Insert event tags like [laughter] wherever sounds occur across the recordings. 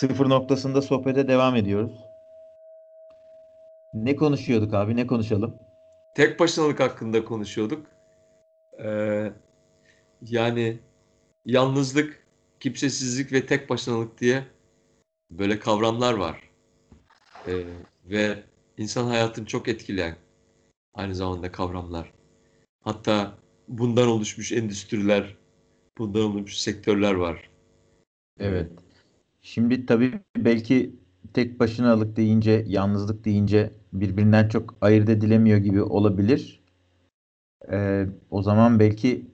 sıfır noktasında sohbete devam ediyoruz. Ne konuşuyorduk abi? Ne konuşalım? Tek başınalık hakkında konuşuyorduk. Ee, yani yalnızlık, kimsesizlik ve tek başınalık diye böyle kavramlar var. Ee, ve insan hayatını çok etkileyen aynı zamanda kavramlar. Hatta bundan oluşmuş endüstriler, bundan oluşmuş sektörler var. Evet. Şimdi tabii belki tek başınalık deyince, yalnızlık deyince birbirinden çok ayırt edilemiyor gibi olabilir. Ee, o zaman belki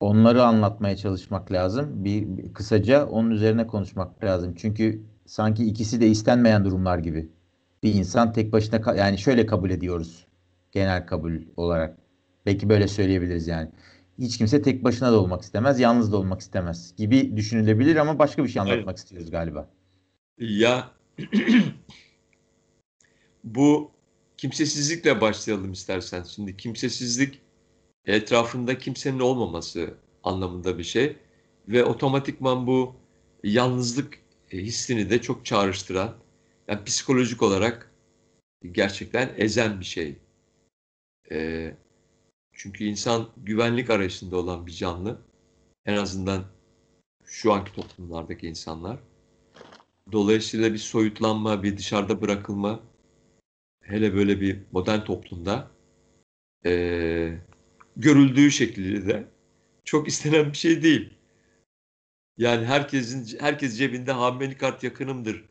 onları anlatmaya çalışmak lazım. Bir, bir kısaca onun üzerine konuşmak lazım. Çünkü sanki ikisi de istenmeyen durumlar gibi. Bir insan tek başına yani şöyle kabul ediyoruz genel kabul olarak. Belki böyle söyleyebiliriz yani. Hiç kimse tek başına da olmak istemez, yalnız da olmak istemez gibi düşünülebilir ama başka bir şey anlatmak Hayır. istiyoruz galiba. Ya [clears throat] bu kimsesizlikle başlayalım istersen. Şimdi kimsesizlik etrafında kimsenin olmaması anlamında bir şey ve otomatikman bu yalnızlık hissini de çok çağrıştıran, yani psikolojik olarak gerçekten ezen bir şey. Ee, çünkü insan güvenlik arayışında olan bir canlı. En azından şu anki toplumlardaki insanlar. Dolayısıyla bir soyutlanma, bir dışarıda bırakılma, hele böyle bir modern toplumda e, görüldüğü şekilde de çok istenen bir şey değil. Yani herkesin herkes cebinde hameli kart yakınımdır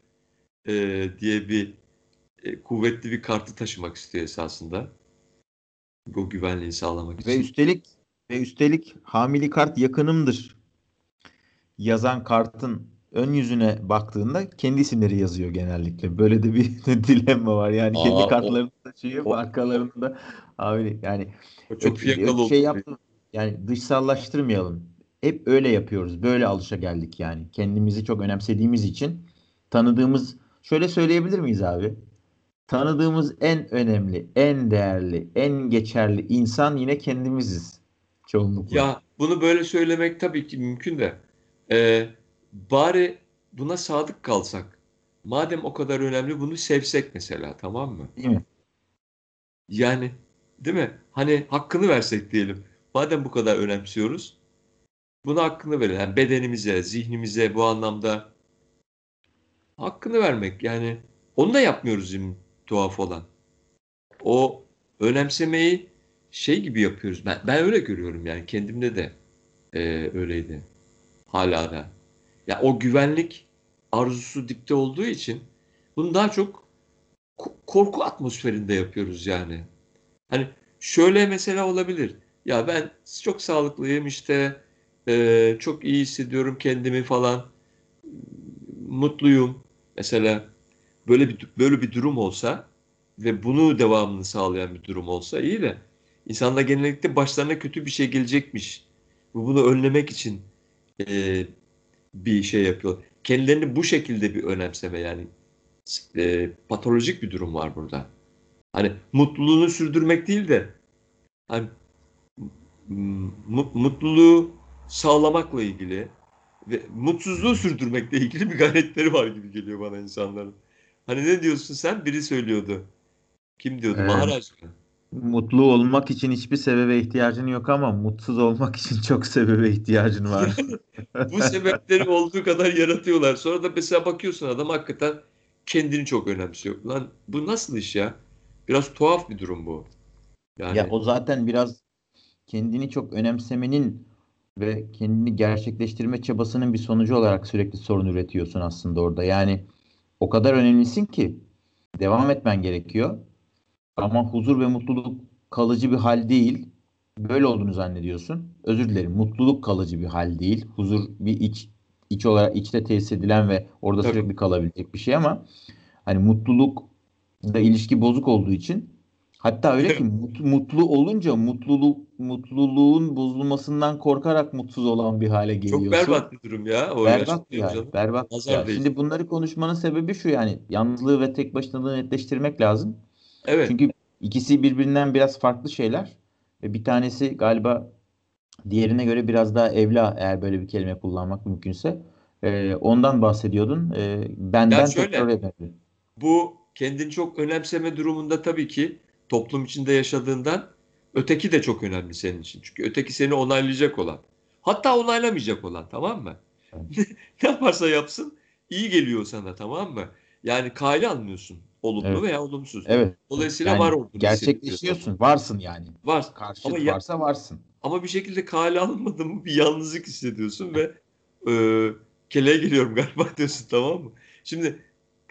e, diye bir e, kuvvetli bir kartı taşımak istiyor esasında. O güvenliği sağlamak için. Ve üstelik ve üstelik hamili kart yakınımdır yazan kartın ön yüzüne baktığında kendi isimleri yazıyor genellikle. Böyle de bir [laughs] dilemma var. Yani Aa, kendi kartlarını taşıyor, o, arkalarında abi yani o çok fiyakalı şey yaptım. Yani dışsallaştırmayalım. Hep öyle yapıyoruz. Böyle alışa geldik yani. Kendimizi çok önemsediğimiz için tanıdığımız şöyle söyleyebilir miyiz abi? Tanıdığımız en önemli, en değerli, en geçerli insan yine kendimiziz çoğunlukla. Ya bunu böyle söylemek tabii ki mümkün de ee, bari buna sadık kalsak. Madem o kadar önemli bunu sevsek mesela tamam mı? Değil mi? Yani değil mi? Hani hakkını versek diyelim. Madem bu kadar önemsiyoruz buna hakkını verelim. Yani bedenimize, zihnimize bu anlamda hakkını vermek. Yani onu da yapmıyoruz şimdi tuhaf olan. O önemsemeyi şey gibi yapıyoruz. Ben, ben öyle görüyorum yani kendimde de e, öyleydi. Hala da. Ya o güvenlik arzusu dipte olduğu için bunu daha çok korku atmosferinde yapıyoruz yani. Hani şöyle mesela olabilir. Ya ben çok sağlıklıyım işte e, çok iyi hissediyorum kendimi falan mutluyum. Mesela böyle bir böyle bir durum olsa ve bunu devamını sağlayan bir durum olsa iyi de insanlar genellikle başlarına kötü bir şey gelecekmiş. Bunu önlemek için e, bir şey yapıyor. Kendilerini bu şekilde bir önemseme yani e, patolojik bir durum var burada. Hani mutluluğunu sürdürmek değil de hani mutluluğu sağlamakla ilgili ve mutsuzluğu sürdürmekle ilgili bir gayretleri var gibi geliyor bana insanların. Hani ne diyorsun sen? Biri söylüyordu. Kim diyordu? Evet. Maharaj mı? Mutlu olmak için hiçbir sebebe ihtiyacın yok ama mutsuz olmak için çok sebebe ihtiyacın var. [laughs] Bu sebepleri olduğu kadar yaratıyorlar. Sonra da mesela bakıyorsun adam hakikaten kendini çok önemsiyor. Lan bu nasıl iş ya? Biraz tuhaf bir durum bu. Yani... Ya o zaten biraz kendini çok önemsemenin ve kendini gerçekleştirme çabasının bir sonucu olarak sürekli sorun üretiyorsun aslında orada. Yani o kadar önemlisin ki devam etmen gerekiyor. Ama huzur ve mutluluk kalıcı bir hal değil. Böyle olduğunu zannediyorsun. Özür dilerim. Mutluluk kalıcı bir hal değil. Huzur bir iç iç olarak içte tesis edilen ve orada Tabii. sürekli kalabilecek bir şey ama hani mutluluk da ilişki bozuk olduğu için hatta öyle ki mut, mutlu olunca mutluluk mutluluğun bozulmasından korkarak mutsuz olan bir hale geliyorsun. Çok berbat bir durum ya. O berbat ya. Canım. Berbat. Ya. Şimdi bunları konuşmanın sebebi şu yani yalnızlığı ve tek başınalığı netleştirmek lazım. Evet. Çünkü ikisi birbirinden biraz farklı şeyler. Ve bir tanesi galiba diğerine göre biraz daha evla eğer böyle bir kelime kullanmak mümkünse. Ee, ondan bahsediyordun. Ee, benden Ya şöyle, tekrar edelim. bu kendini çok önemseme durumunda tabii ki toplum içinde yaşadığından öteki de çok önemli senin için. Çünkü öteki seni onaylayacak olan. Hatta onaylamayacak olan tamam mı? [laughs] Ne yaparsa yapsın iyi geliyor sana tamam mı? Yani kale almıyorsun. Olumlu Evet. veya olumsuz. Evet. Dolayısıyla Yani var olduğunu gerçekleşiyorsun. Varsın yani. Var. Karşıt Ama ya- varsa varsın. Ama bir şekilde kale almadın mı bir yalnızlık hissediyorsun ve e, keleğe geliyorum galiba [laughs] diyorsun tamam mı? Şimdi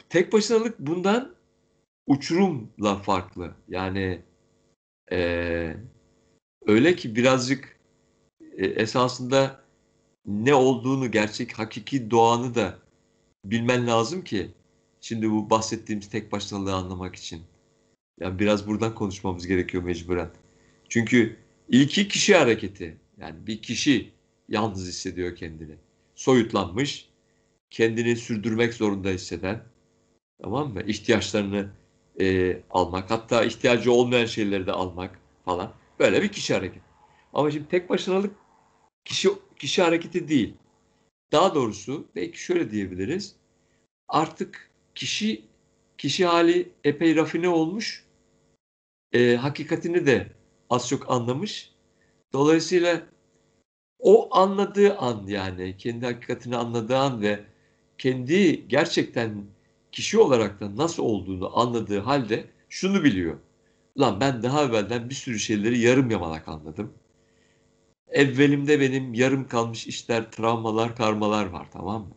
tek başınalık bundan uçurumla farklı. Yani e, öyle ki birazcık e, esasında ne olduğunu, gerçek hakiki doğanı da bilmen lazım ki şimdi bu bahsettiğimiz tek başınalığı anlamak için. Yani biraz buradan konuşmamız gerekiyor mecburen. Çünkü ilki kişi hareketi. Yani bir kişi yalnız hissediyor kendini. Soyutlanmış, kendini sürdürmek zorunda hisseden, tamam mı? İhtiyaçlarını e, almak, hatta ihtiyacı olmayan şeyleri de almak falan. Böyle bir kişi hareketi. Ama şimdi tek başınalık kişi kişi hareketi değil. Daha doğrusu belki şöyle diyebiliriz. Artık kişi kişi hali epey rafine olmuş. E, hakikatini de az çok anlamış. Dolayısıyla o anladığı an yani kendi hakikatini anladığı an ve kendi gerçekten kişi olarak da nasıl olduğunu anladığı halde şunu biliyor. Lan ben daha evvelden bir sürü şeyleri yarım yamalak anladım. Evvelimde benim yarım kalmış işler, travmalar, karmalar var tamam mı?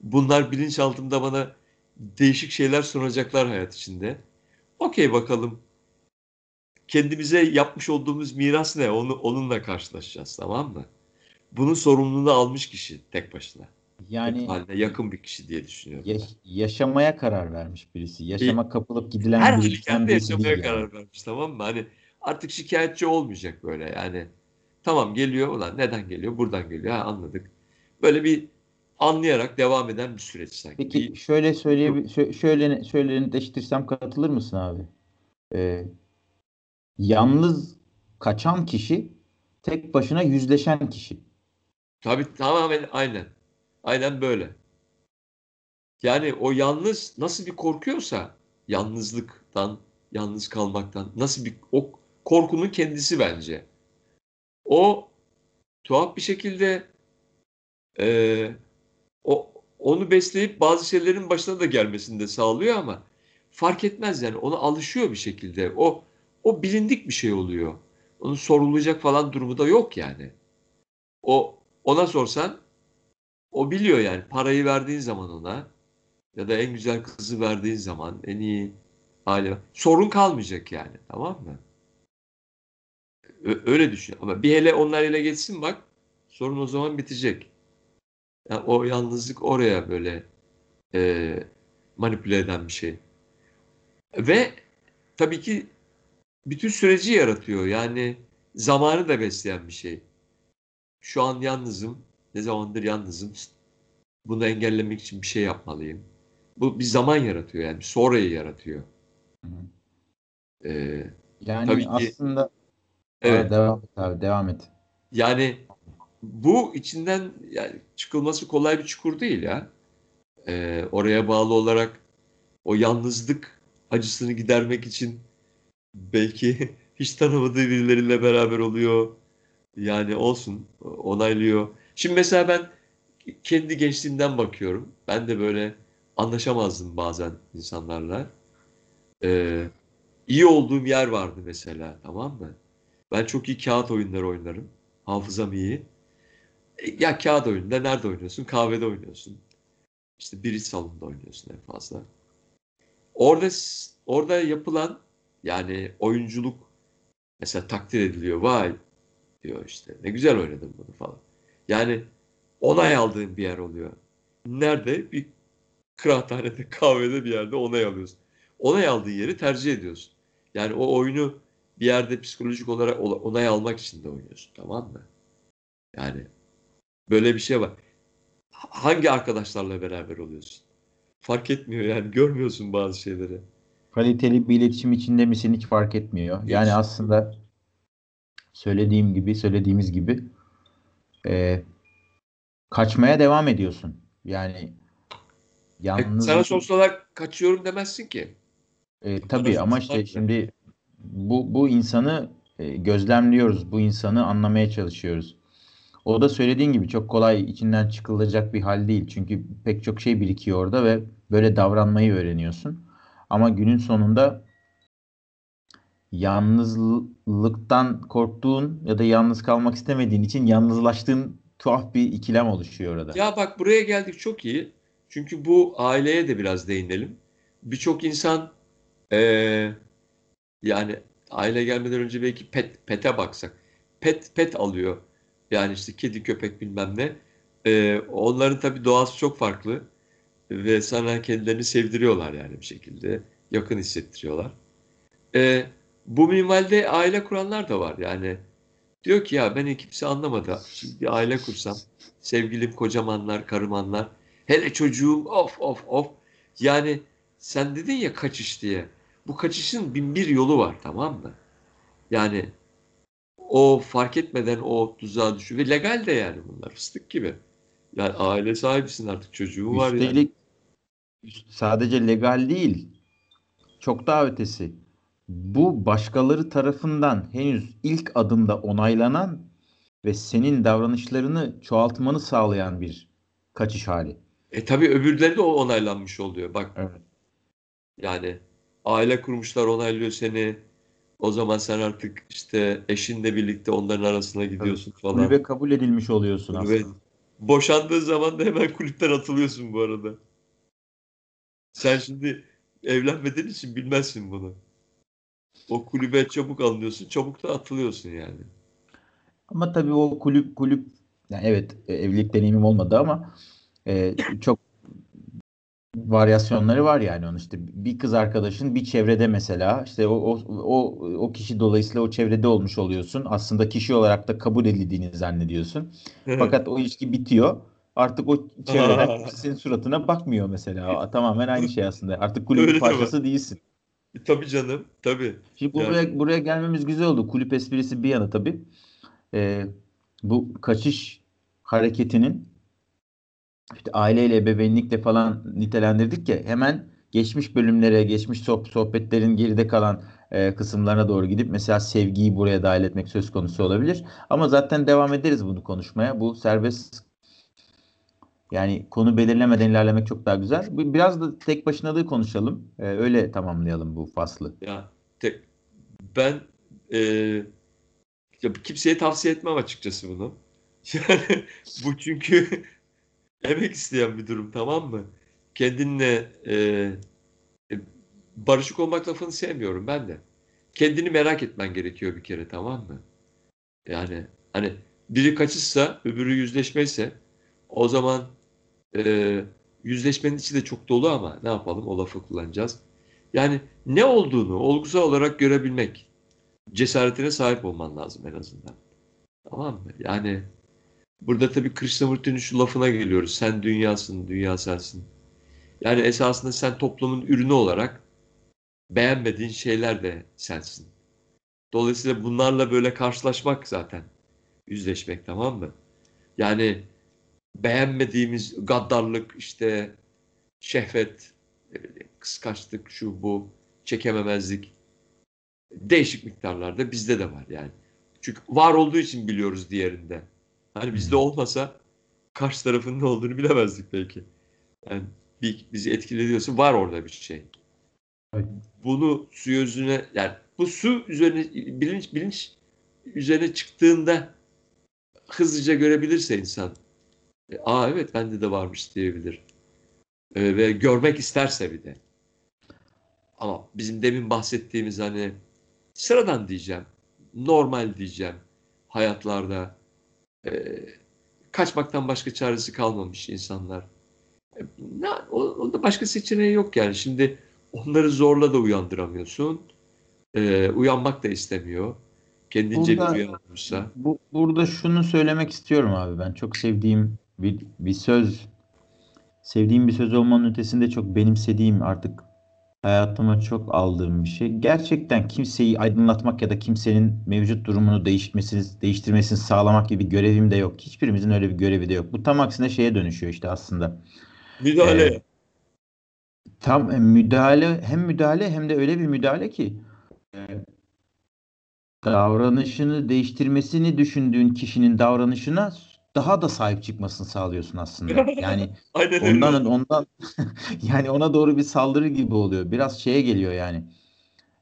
Bunlar bilinçaltımda bana değişik şeyler sunacaklar hayat içinde. Okey bakalım kendimize yapmış olduğumuz miras ne? Onu, onunla karşılaşacağız tamam mı? Bunun sorumluluğunu almış kişi tek başına. Yani haline yakın bir kişi diye düşünüyorum. yaş- yaşamaya karar vermiş birisi. Yaşama kapılıp gidilen Her bir halükarda birisi yaşamaya yani. karar vermiş tamam mı? Hani artık şikayetçi olmayacak böyle yani. Tamam geliyor ulan neden geliyor? Buradan geliyor ha anladık. Böyle bir anlayarak devam eden bir süreç sanki. Peki Bir- şöyle söyleye şöyle netleştirsem katılır mısın abi? Ee, yalnız kaçan kişi tek başına yüzleşen kişi. Tabii tamamen aynen. Aynen böyle. Yani o yalnız nasıl bir korkuyorsa yalnızlıktan, yalnız kalmaktan nasıl bir o korkunun kendisi bence. O tuhaf bir şekilde e, o onu besleyip bazı şeylerin başına da gelmesini de sağlıyor ama fark etmez yani ona alışıyor bir şekilde. O o bilindik bir şey oluyor. Onu sorulacak falan durumu da yok yani. O ona sorsan o biliyor yani parayı verdiğin zaman ona ya da en güzel kızı verdiğin zaman en iyi aile sorun kalmayacak yani tamam mı? Ö- öyle düşün. Ama bir hele onlar ele geçsin bak sorun o zaman bitecek. Yani o yalnızlık oraya böyle e, manipüle eden bir şey. Ve tabii ki bütün süreci yaratıyor. Yani zamanı da besleyen bir şey. Şu an yalnızım. Ne zamandır yalnızım. Bunu engellemek için bir şey yapmalıyım. Bu bir zaman yaratıyor yani. Sonrayı yaratıyor. Ee, Yani Tabii ki- aslında evet. Aa, devam et abi devam et. Yani bu içinden yani çıkılması kolay bir çukur değil ya. Ee, oraya bağlı olarak o yalnızlık acısını gidermek için belki [laughs] hiç tanımadığı birileriyle beraber oluyor. Yani olsun onaylıyor. Şimdi mesela ben kendi gençliğimden bakıyorum. Ben de böyle anlaşamazdım bazen insanlarla. Ee, iyi olduğum yer vardı mesela tamam mı? Ben çok iyi kağıt oyunları oynarım. Hafızam iyi. E, Ya kağıt oyununda nerede oynuyorsun? Kahvede oynuyorsun. İşte bir iç salonunda oynuyorsun en fazla. Orada orada yapılan yani oyunculuk mesela takdir ediliyor. Vay diyor işte ne güzel oynadın bunu falan. Yani onay aldığın bir yer oluyor. Nerede? Bir kıraathanede, kahvede bir yerde onay alıyorsun. Onay aldığın yeri tercih ediyorsun. Yani o oyunu bir yerde psikolojik olarak onay almak için de oynuyorsun. Tamam mı? Yani böyle bir şey var. Hangi arkadaşlarla beraber oluyorsun? Fark etmiyor yani görmüyorsun bazı şeyleri. Kaliteli bir iletişim içinde misin hiç fark etmiyor. Yani aslında söylediğim gibi söylediğimiz gibi e, kaçmaya devam ediyorsun. Yani E, yalnız sana sorsalar kaçıyorum demezsin ki. E, tabii ama işte şimdi bu bu insanı e, gözlemliyoruz. Bu insanı anlamaya çalışıyoruz. O da söylediğin gibi çok kolay içinden çıkılacak bir hal değil. Çünkü pek çok şey birikiyor orada ve böyle davranmayı öğreniyorsun. Ama günün sonunda yalnızlıktan korktuğun ya da yalnız kalmak istemediğin için yalnızlaştığın tuhaf bir ikilem oluşuyor orada. Ya bak buraya geldik çok iyi. Çünkü bu aileye de biraz değinelim. Birçok insan eee, yani aile gelmeden önce belki pet pete baksak. Pet pet alıyor. Yani işte kedi köpek bilmem ne. Eee, onların tabii doğası çok farklı ve sana kendilerini sevdiriyorlar yani bir şekilde. Yakın hissettiriyorlar. Eee, bu minvalde aile kuranlar da var yani. Diyor ki ya beni kimse anlamadı. Şimdi bir aile kursam sevgilim kocamanlar, karımanlar. Hele çocuğum of of of. Yani sen dedin ya kaçış diye. Bu kaçışın bin bir yolu var tamam mı? Yani o fark etmeden o tuzağa düşüyor. Ve legal de yani bunlar fıstık gibi. Yani aile sahibisin artık çocuğun var. Üstelik sadece legal değil, çok daha ötesi. Bu başkaları tarafından henüz ilk adımda onaylanan ve senin davranışlarını çoğaltmanı sağlayan bir kaçış hali. E tabii öbürleri de o onaylanmış oluyor. Bak Evet. yani aile kurmuşlar onaylıyor seni. O zaman sen artık işte eşinle birlikte onların arasına gidiyorsun falan. Kulübe kabul edilmiş oluyorsun Kulübe- aslında. Boşandığın zaman da hemen kulüpten atılıyorsun bu arada. Sen şimdi evlenmediğin için bilmezsin bunu. O kulübe çabuk alınıyorsun, çabuk da atılıyorsun yani. Ama tabii o kulüp kulüp yani evet e, evlilik deneyimim olmadı ama e, çok varyasyonları var yani onun işte bir kız arkadaşın bir çevrede mesela işte o o o, o kişi dolayısıyla o çevrede olmuş oluyorsun. Aslında kişi olarak da kabul edildiğini zannediyorsun. Fakat o ilişki bitiyor. Artık o çevreden [laughs] senin suratına bakmıyor mesela. Tamamen aynı şey aslında. Artık [laughs] kulübün parçası değilsin. Tabii canım, tabii. Şimdi Yani- buraya buraya gelmemiz güzel oldu. Kulüp esprisi bir yana tabii. Ee, bu kaçış hareketinin işte aileyle, ebeveynlikle falan nitelendirdik ya hemen geçmiş bölümlere, geçmiş soh- sohbetlerin geride kalan e, kısımlarına doğru gidip mesela sevgiyi buraya dahil etmek söz konusu olabilir. Ama zaten devam ederiz bunu konuşmaya. Bu serbest yani konu belirlemeden ilerlemek çok daha güzel. Biraz da tek başınalığı konuşalım. Ee, öyle tamamlayalım bu faslı. Ya tek, ben e, ya kimseye tavsiye etmem açıkçası bunu. [laughs] Yani bu çünkü [laughs] emek isteyen bir durum tamam mı? Kendinle e, e, barışık olmak lafını sevmiyorum ben de. Kendini merak etmen gerekiyor bir kere tamam mı? Yani hani biri kaçışsa öbürü yüzleşmeyse o zaman e, yüzleşmenin içi de çok dolu ama ne yapalım o lafı kullanacağız. Yani ne olduğunu olgusal olarak görebilmek cesaretine sahip olman lazım en azından. Tamam mı? Yani burada tabii Krishnamurti'nin şu lafına geliyoruz. Sen dünyasın, dünya sensin. Yani esasında sen toplumun ürünü olarak beğenmediğin şeyler de sensin. Dolayısıyla bunlarla böyle karşılaşmak zaten yüzleşmek tamam mı? Yani beğenmediğimiz gaddarlık, işte şehvet, kıskançlık, şu bu, çekememezlik değişik miktarlarda bizde de var yani. Çünkü var olduğu için biliyoruz diğerinde. Hani bizde olmasa karşı tarafın ne olduğunu bilemezdik belki. Yani bir, bizi etkilediyorsa var orada bir şey. Bunu su yüzüne yani bu su üzerine bilinç bilinç üzerine çıktığında hızlıca görebilirse insan aa evet bende de varmış diyebilir. E, ve görmek isterse bir de. Ama bizim demin bahsettiğimiz hani sıradan diyeceğim, normal diyeceğim hayatlarda e, kaçmaktan başka çaresi kalmamış insanlar. E, ne, o, onda başka seçeneği yok yani. Şimdi onları zorla da uyandıramıyorsun. E, uyanmak da istemiyor. Kendince Burada- bir uyanmışsa. Bu, burada şunu söylemek istiyorum abi ben. Çok sevdiğim bir, bir söz. Sevdiğim bir söz olmanın ötesinde çok benimsediğim artık hayatıma çok aldığım bir şey. Gerçekten kimseyi aydınlatmak ya da kimsenin mevcut durumunu değiştirmesini, değiştirmesini sağlamak gibi bir görevim de yok. Hiçbirimizin öyle bir görevi de yok. Bu tam aksine şeye dönüşüyor işte aslında. Müdahale. Ee, tam e, müdahale hem müdahale hem de öyle bir müdahale ki e, davranışını değiştirmesini düşündüğün kişinin davranışına daha da sahip çıkmasını sağlıyorsun aslında. [laughs] Yani Aynen öyle. ondan ondan [laughs] yani ona doğru bir saldırı gibi oluyor. Biraz şeye geliyor yani.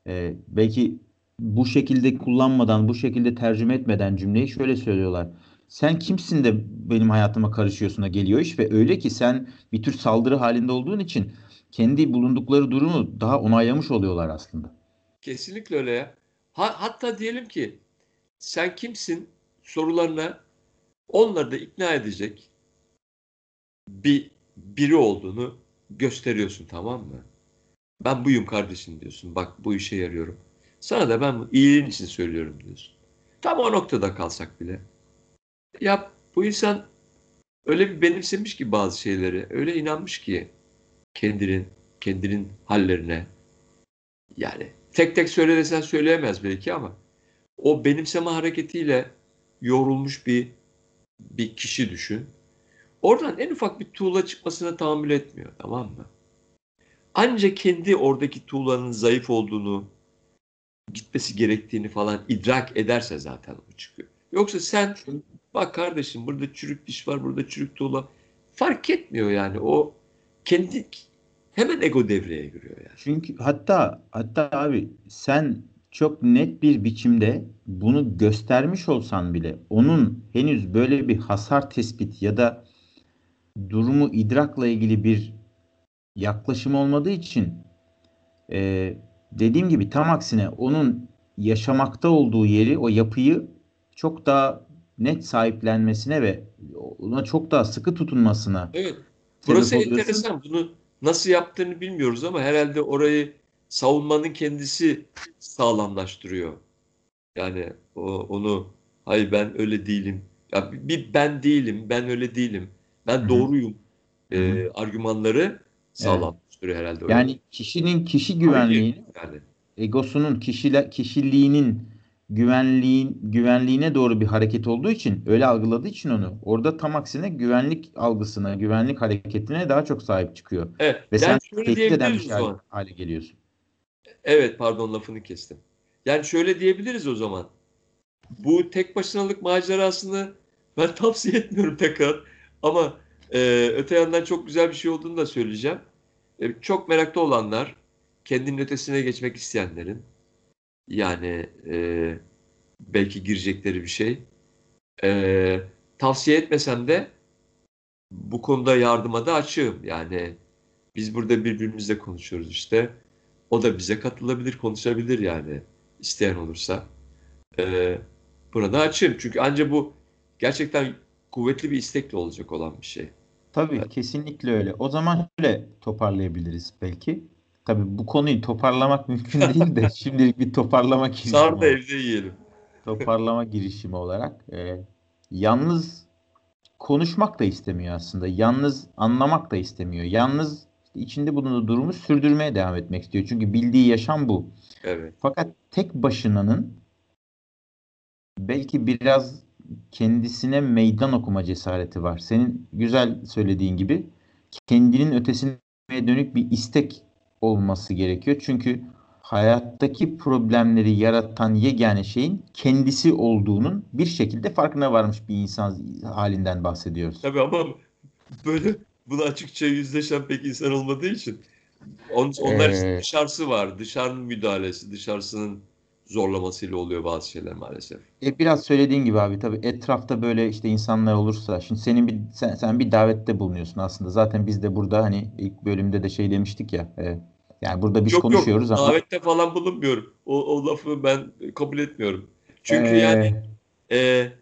Ee, belki bu şekilde kullanmadan, bu şekilde tercüme etmeden cümleyi şöyle söylüyorlar. Sen kimsin de benim hayatıma karışıyorsun da geliyor iş ve öyle ki sen bir tür saldırı halinde olduğun için kendi bulundukları durumu daha onaylamış oluyorlar aslında. Kesinlikle öyle ya. Ha, hatta diyelim ki sen kimsin sorularına onları da ikna edecek bir biri olduğunu gösteriyorsun tamam mı? Ben buyum kardeşim diyorsun. Bak bu işe yarıyorum. Sana da ben iyiliğin için söylüyorum diyorsun. Tam o noktada kalsak bile. Ya bu insan öyle bir benimsemiş ki bazı şeyleri. Öyle inanmış ki kendinin kendinin hallerine. Yani tek tek söyle desen söyleyemez belki ama o benimseme hareketiyle yorulmuş bir bir kişi düşün. Oradan en ufak bir tuğla çıkmasına tahammül etmiyor tamam mı? Ancak kendi oradaki tuğlanın zayıf olduğunu, gitmesi gerektiğini falan idrak ederse zaten o çıkıyor. Yoksa sen bak kardeşim burada çürük diş var, burada çürük tuğla fark etmiyor yani. O kendi hemen ego devreye giriyor yani. Çünkü hatta hatta abi sen çok net bir biçimde bunu göstermiş olsan bile onun henüz böyle bir hasar tespit ya da durumu idrakla ilgili bir yaklaşım olmadığı için e, dediğim gibi tam aksine onun yaşamakta olduğu yeri, o yapıyı çok daha net sahiplenmesine ve ona çok daha sıkı tutunmasına Evet. Burası enteresan. Bunu nasıl yaptığını bilmiyoruz ama herhalde orayı savunmanın kendisi sağlamlaştırıyor. Yani o, onu hayır ben öyle değilim. Ya bir- ben değilim, ben öyle değilim. Ben doğruyum. E, argümanları sağlamlaştırıyor herhalde. öyle. Yani kişinin kişi güvenliğini yani. egosunun kişile, kişiliğinin güvenliğin güvenliğine doğru bir hareket olduğu için öyle algıladığı için onu orada tam aksine güvenlik algısına, güvenlik hareketine daha çok sahip çıkıyor. Evet. Ve yani sen tehdit eden bir şey hale geliyorsun. Evet pardon lafını kestim. Yani şöyle diyebiliriz o zaman. Bu tek başınalık macerasını ben [laughs] tavsiye etmiyorum tekrar. Ama e, öte yandan çok güzel bir şey olduğunu da söyleyeceğim. E, çok meraklı olanlar, kendinin ötesine geçmek isteyenlerin yani e, belki girecekleri bir şey. E, tavsiye etmesem de bu konuda yardıma da açığım. Yani biz burada birbirimizle konuşuyoruz işte. O da bize katılabilir, konuşabilir yani isteyen olursa. Ee, burada açığım. Çünkü ancak bu gerçekten kuvvetli bir istekle olacak olan bir şey. Tabii Evet. kesinlikle öyle. O zaman şöyle toparlayabiliriz belki. Tabii bu konuyu toparlamak mümkün değil de [laughs] şimdilik bir toparlama girişimi Sar da evde yiyelim. toparlama [laughs] girişimi olarak e, yalnız konuşmak da istemiyor aslında. Yalnız anlamak da istemiyor. Yalnız işte içinde bulunduğu durumu sürdürmeye devam etmek istiyor. Çünkü bildiği yaşam bu. Evet. Fakat tek başınanın belki biraz kendisine meydan okuma cesareti var. Senin güzel söylediğin gibi kendinin ötesine dönük bir istek olması gerekiyor. Çünkü hayattaki problemleri yaratan yegane şeyin kendisi olduğunun bir şekilde farkına varmış bir insan halinden bahsediyoruz. Tabii ama böyle bunu açıkça yüzleşen pek insan olmadığı için on, onlar için Ee, dışarısı var. Dışarının müdahalesi, dışarısının zorlamasıyla oluyor bazı şeyler maalesef. E, biraz söylediğin gibi abi tabii etrafta böyle işte insanlar olursa şimdi senin bir sen, sen bir davette bulunuyorsun aslında. Zaten biz de burada hani ilk bölümde de şey demiştik ya e, yani burada biz Yok yok konuşuyoruz ama davette falan bulunmuyorum. O, o lafı ben kabul etmiyorum. Çünkü yani e, e,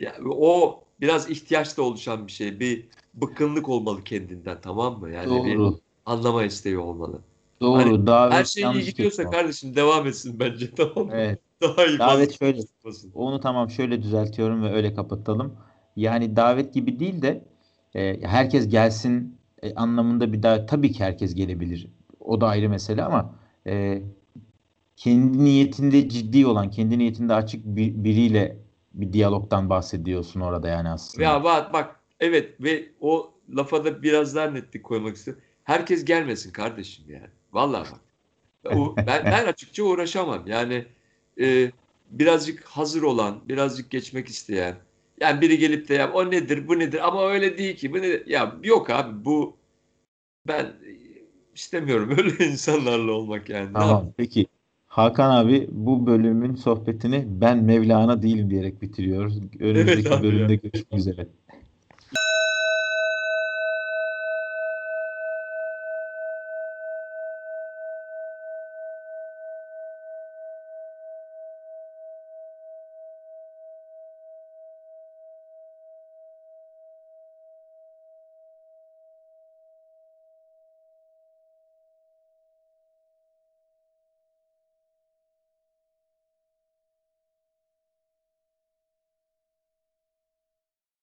ya, o biraz ihtiyaçla oluşan bir şey. Bir bıkkınlık olmalı kendinden tamam mı? Yani bir doğru anlama isteği olmalı. doğru Hani davet Her şey iyi gidiyorsa kardeşim devam etsin bence [laughs] tamam mı? Evet. Daha iyi Davet şöyle. konuşmasın. Onu tamam şöyle düzeltiyorum ve öyle kapatalım. Yani davet gibi değil de e, herkes gelsin e, anlamında bir davet. Tabii ki herkes gelebilir. o da ayrı mesele ama e, kendi niyetinde ciddi olan, kendi niyetinde açık bir, biriyle bir diyalogtan bahsediyorsun orada yani aslında. Ya bak bak evet ve o lafa da biraz daha netlik koymak istiyorum. Herkes gelmesin kardeşim yani. Vallahi bak. O, ben, [laughs] ben açıkça uğraşamam. Yani e, birazcık hazır olan, birazcık geçmek isteyen. Yani biri gelip de ya o nedir, bu nedir ama öyle değil ki. Bu nedir? Ya yok abi bu ben istemiyorum [laughs] öyle insanlarla olmak yani. Tamam peki. Hakan abi bu bölümün sohbetini ben Mevlana değilim diyerek bitiriyoruz. Evet Önümüzdeki ya. bölümde görüşmek üzere.